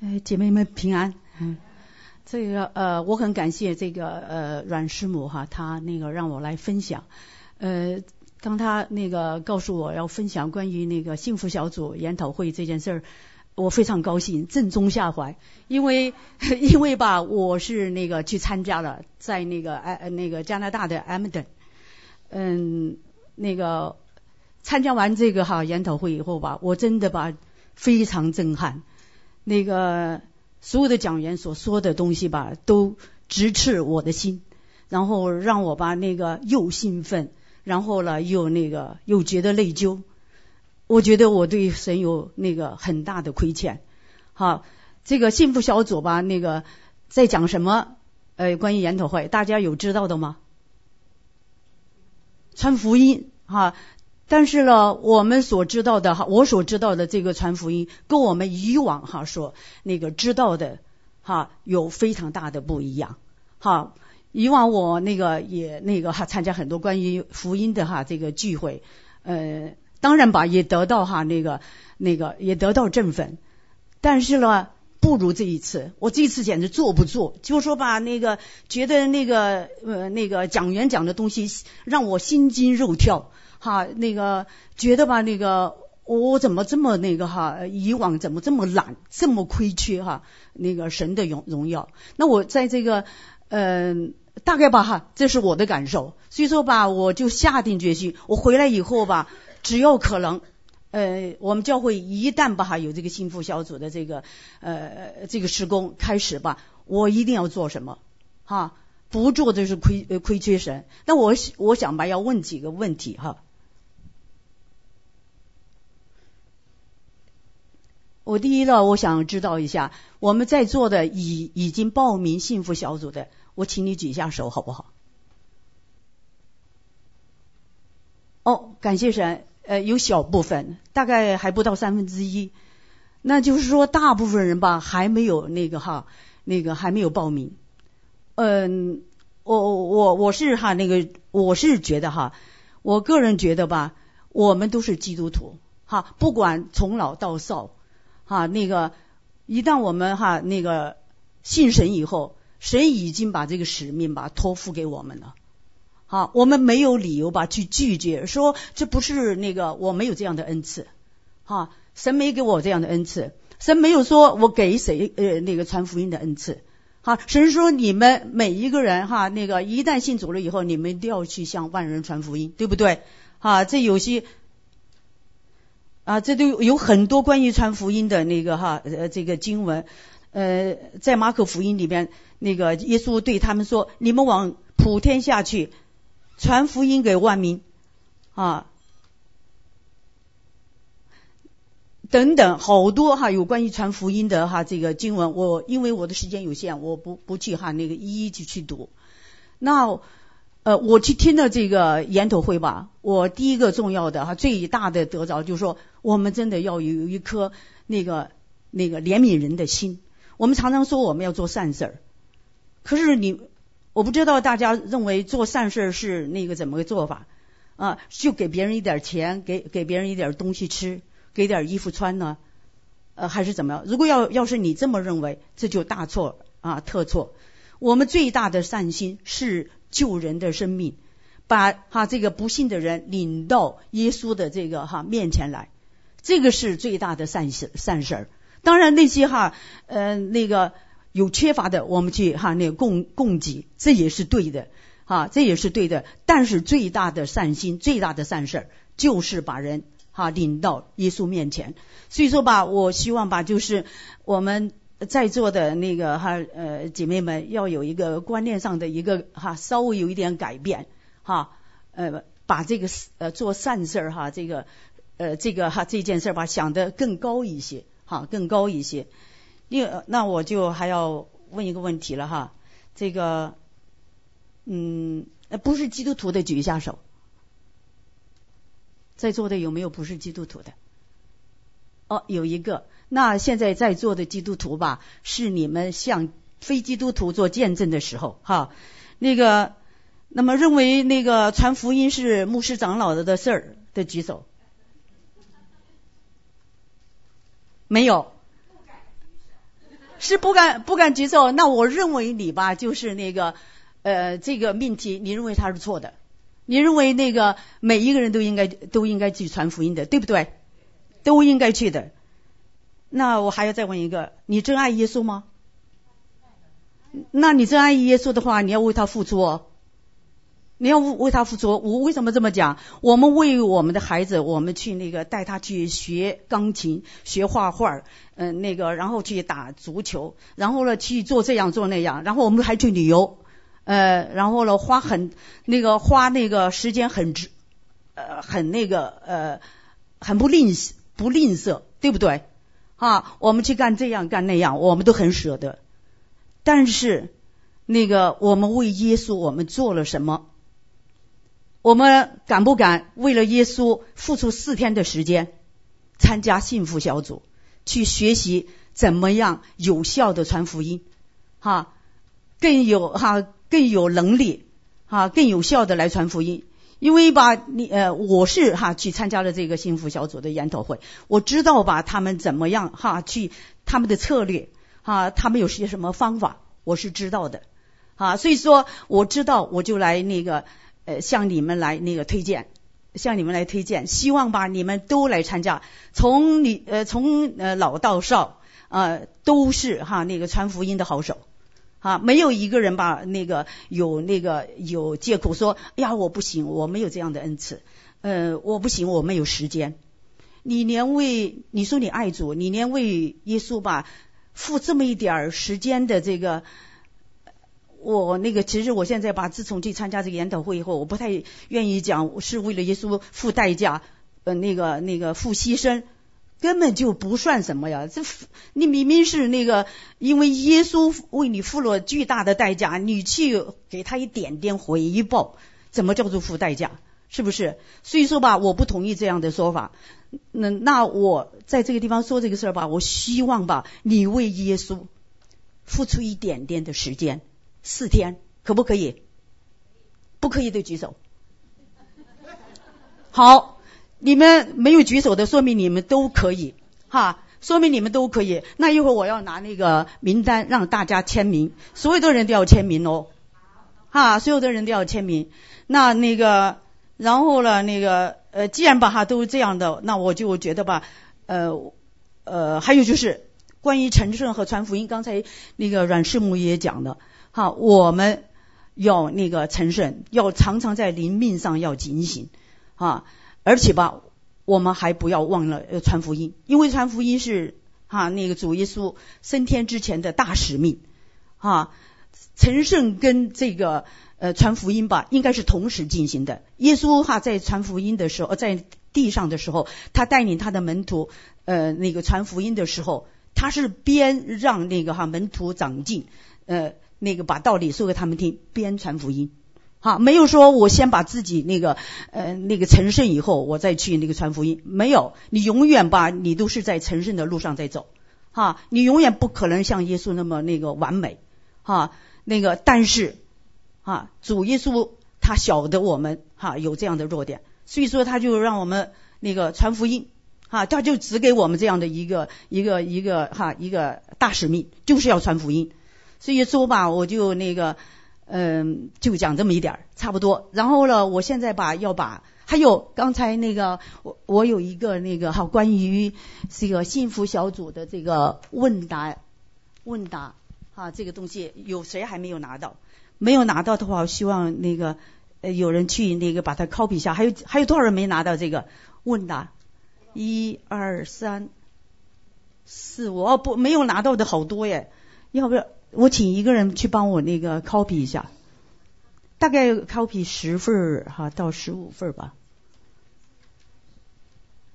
呃，姐妹们平安。嗯，这个呃，我很感谢这个呃阮师母哈，她那个让我来分享。呃，当她那个告诉我要分享关于那个幸福小组研讨会这件事儿，我非常高兴，正中下怀。因为 因为吧，我是那个去参加了，在那个哎那个加拿大的 m d 嗯，那个参加完这个哈研讨会以后吧，我真的吧非常震撼。那个所有的讲员所说的东西吧，都直刺我的心，然后让我吧那个又兴奋，然后呢又那个又觉得内疚。我觉得我对神有那个很大的亏欠。好，这个幸福小组吧，那个在讲什么？呃，关于研讨会，大家有知道的吗？传福音哈。但是呢，我们所知道的哈，我所知道的这个传福音，跟我们以往哈说那个知道的哈有非常大的不一样哈。以往我那个也那个哈参加很多关于福音的哈这个聚会，呃，当然吧也得到哈那个那个也得到振奋，但是呢不如这一次，我这次简直坐不住，就说吧那个觉得那个呃那个讲员讲的东西让我心惊肉跳。哈，那个觉得吧，那个我怎么这么那个哈，以往怎么这么懒，这么亏缺哈，那个神的荣荣耀。那我在这个嗯，大概吧哈，这是我的感受。所以说吧，我就下定决心，我回来以后吧，只要可能，呃，我们教会一旦吧哈有这个幸福小组的这个呃这个施工开始吧，我一定要做什么哈，不做就是亏亏缺神。那我我想吧，要问几个问题哈。我第一呢，我想知道一下，我们在座的已已经报名幸福小组的，我请你举一下手，好不好？哦，感谢神，呃，有小部分，大概还不到三分之一，那就是说，大部分人吧，还没有那个哈，那个还没有报名。嗯，我我我是哈，那个我是觉得哈，我个人觉得吧，我们都是基督徒，哈，不管从老到少。哈，那个一旦我们哈那个信神以后，神已经把这个使命吧托付给我们了。好，我们没有理由吧去拒绝，说这不是那个我没有这样的恩赐。哈，神没给我这样的恩赐，神没有说我给谁呃那个传福音的恩赐。哈，神说你们每一个人哈那个一旦信主了以后，你们都要去向万人传福音，对不对？哈，这有些。啊，这都有很多关于传福音的那个哈呃这个经文，呃，在马可福音里边，那个耶稣对他们说：“你们往普天下去，传福音给万民啊，等等，好多哈有关于传福音的哈这个经文，我因为我的时间有限，我不不去哈那个一一去去读。那。呃，我去听了这个研讨会吧，我第一个重要的哈最大的得着就是说，我们真的要有一颗那个那个怜悯人的心。我们常常说我们要做善事儿，可是你我不知道大家认为做善事是那个怎么个做法啊？就给别人一点钱，给给别人一点东西吃，给点衣服穿呢？呃，还是怎么样？如果要要是你这么认为，这就大错啊，特错。我们最大的善心是。救人的生命，把哈这个不幸的人领到耶稣的这个哈面前来，这个是最大的善事善事儿。当然那些哈呃那个有缺乏的，我们去哈那供供给，这也是对的哈，这也是对的。但是最大的善心，最大的善事儿，就是把人哈领到耶稣面前。所以说吧，我希望吧，就是我们。在座的那个哈呃姐妹们要有一个观念上的一个哈稍微有一点改变哈呃把这个呃做善事儿哈这个呃这个哈这件事儿吧想得更高一些哈更高一些。另那我就还要问一个问题了哈这个嗯不是基督徒的举一下手，在座的有没有不是基督徒的？哦有一个。那现在在座的基督徒吧，是你们向非基督徒做见证的时候，哈，那个，那么认为那个传福音是牧师长老的的事儿的举手，没有，是不敢不敢举手。那我认为你吧，就是那个呃这个命题，你认为它是错的，你认为那个每一个人都应该都应该去传福音的，对不对？都应该去的。那我还要再问一个，你真爱耶稣吗？那你真爱耶稣的话，你要为他付出哦。你要为他付出。我为什么这么讲？我们为我们的孩子，我们去那个带他去学钢琴、学画画，嗯，那个然后去打足球，然后呢去做这样做那样，然后我们还去旅游，呃，然后呢花很那个花那个时间很值，呃，很那个呃，很不吝不吝啬，对不对？啊，我们去干这样干那样，我们都很舍得。但是那个我们为耶稣，我们做了什么？我们敢不敢为了耶稣付出四天的时间，参加幸福小组，去学习怎么样有效的传福音？哈，更有哈更有能力哈更有效的来传福音。因为吧，你呃我是哈去参加了这个幸福小组的研讨会，我知道吧他们怎么样哈去他们的策略哈他们有些什么方法我是知道的啊，所以说我知道我就来那个。呃，向你们来那个推荐，向你们来推荐，希望吧你们都来参加，从你呃从呃老到少啊都是哈那个传福音的好手啊，没有一个人吧那个有那个有借口说，哎呀我不行，我没有这样的恩赐，呃我不行，我没有时间。你连为你说你爱主，你连为耶稣吧付这么一点儿时间的这个。我那个，其实我现在把自从去参加这个研讨会以后，我不太愿意讲是为了耶稣付代价，呃，那个那个付牺牲，根本就不算什么呀。这你明明是那个，因为耶稣为你付了巨大的代价，你去给他一点点回报，怎么叫做付代价？是不是？所以说吧，我不同意这样的说法。那那我在这个地方说这个事儿吧，我希望吧，你为耶稣付出一点点的时间。四天可不可以？不可以的举手。好，你们没有举手的，说明你们都可以哈，说明你们都可以。那一会儿我要拿那个名单让大家签名，所有的人都要签名哦，哈，所有的人都要签名。那那个，然后呢，那个呃，既然把它都这样的，那我就觉得吧，呃呃，还有就是关于陈顺和传福音，刚才那个阮师母也讲了。哈，我们要那个成圣，要常常在灵命上要警醒啊！而且吧，我们还不要忘了呃传福音，因为传福音是哈那个主耶稣升天之前的大使命啊。成圣跟这个呃传福音吧，应该是同时进行的。耶稣哈在传福音的时候，在地上的时候，他带领他的门徒呃那个传福音的时候，他是边让那个哈门徒长进呃。那个把道理说给他们听，边传福音，哈，没有说我先把自己那个呃那个成圣以后，我再去那个传福音，没有，你永远吧，你都是在成圣的路上在走，哈，你永远不可能像耶稣那么那个完美，哈，那个但是，啊，主耶稣他晓得我们哈有这样的弱点，所以说他就让我们那个传福音，哈，他就只给我们这样的一个一个一个哈一个大使命，就是要传福音。所以说吧，我就那个，嗯，就讲这么一点儿，差不多。然后呢，我现在把要把还有刚才那个，我我有一个那个哈，关于这个幸福小组的这个问答问答哈，这个东西有谁还没有拿到？没有拿到的话，我希望那个呃有人去那个把它 copy 一下。还有还有多少人没拿到这个问答？一二三四五哦不没有拿到的好多耶，要不要？我请一个人去帮我那个 copy 一下，大概 copy 十份儿哈到十五份儿吧。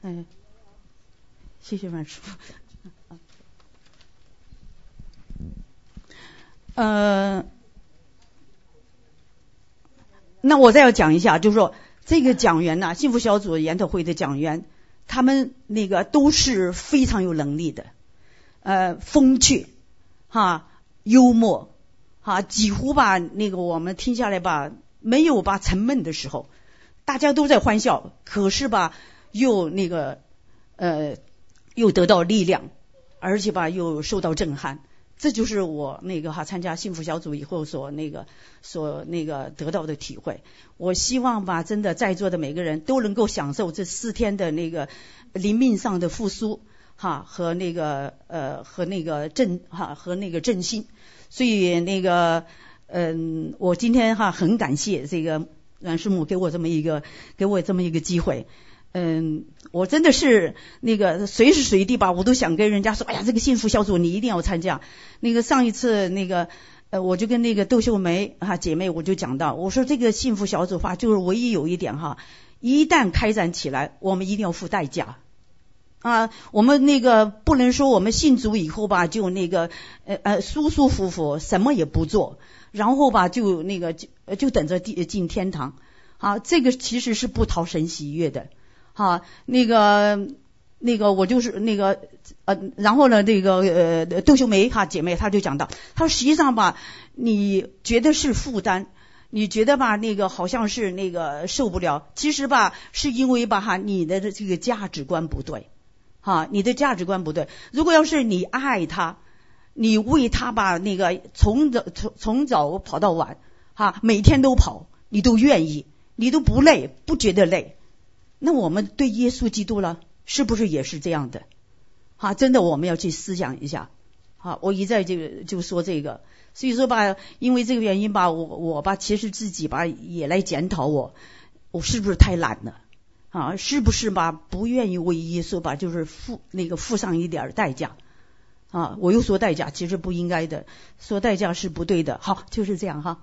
嗯，谢谢万师傅。呃，那我再要讲一下，就是说这个讲员呢，幸福小组研讨会的讲员，他们那个都是非常有能力的，呃，风趣哈。幽默，哈，几乎吧，那个我们听下来吧，没有吧沉闷的时候，大家都在欢笑，可是吧，又那个呃，又得到力量，而且吧，又受到震撼，这就是我那个哈参加幸福小组以后所那个所那个得到的体会。我希望吧，真的在座的每个人都能够享受这四天的那个灵命上的复苏哈和那个呃和那个振哈和那个振兴。所以那个嗯，我今天哈很感谢这个阮师母给我这么一个给我这么一个机会。嗯，我真的是那个随时随地吧，我都想跟人家说，哎呀，这个幸福小组你一定要参加。那个上一次那个呃，我就跟那个窦秀梅哈姐妹我就讲到，我说这个幸福小组话就是唯一有一点哈，一旦开展起来，我们一定要付代价啊。我们那个不能说我们信主以后吧，就那个呃呃舒舒服服什么也不做，然后吧就那个就就等着进进天堂啊，这个其实是不讨神喜悦的。好，那个那个我就是那个呃，然后呢，那个呃，窦秀梅哈姐妹，她就讲到，她说实际上吧，你觉得是负担，你觉得吧，那个好像是那个受不了，其实吧，是因为吧哈，你的这个价值观不对，哈，你的价值观不对。如果要是你爱他，你为他把，那个从早从从早跑到晚，哈，每天都跑，你都愿意，你都不累，不觉得累。那我们对耶稣基督了，是不是也是这样的？哈，真的我们要去思想一下。好，我一再就就说这个，所以说吧，因为这个原因吧，我我吧，其实自己吧也来检讨我，我是不是太懒了？啊，是不是吧不愿意为耶稣吧，就是付那个付上一点代价啊？我又说代价，其实不应该的，说代价是不对的。好，就是这样哈。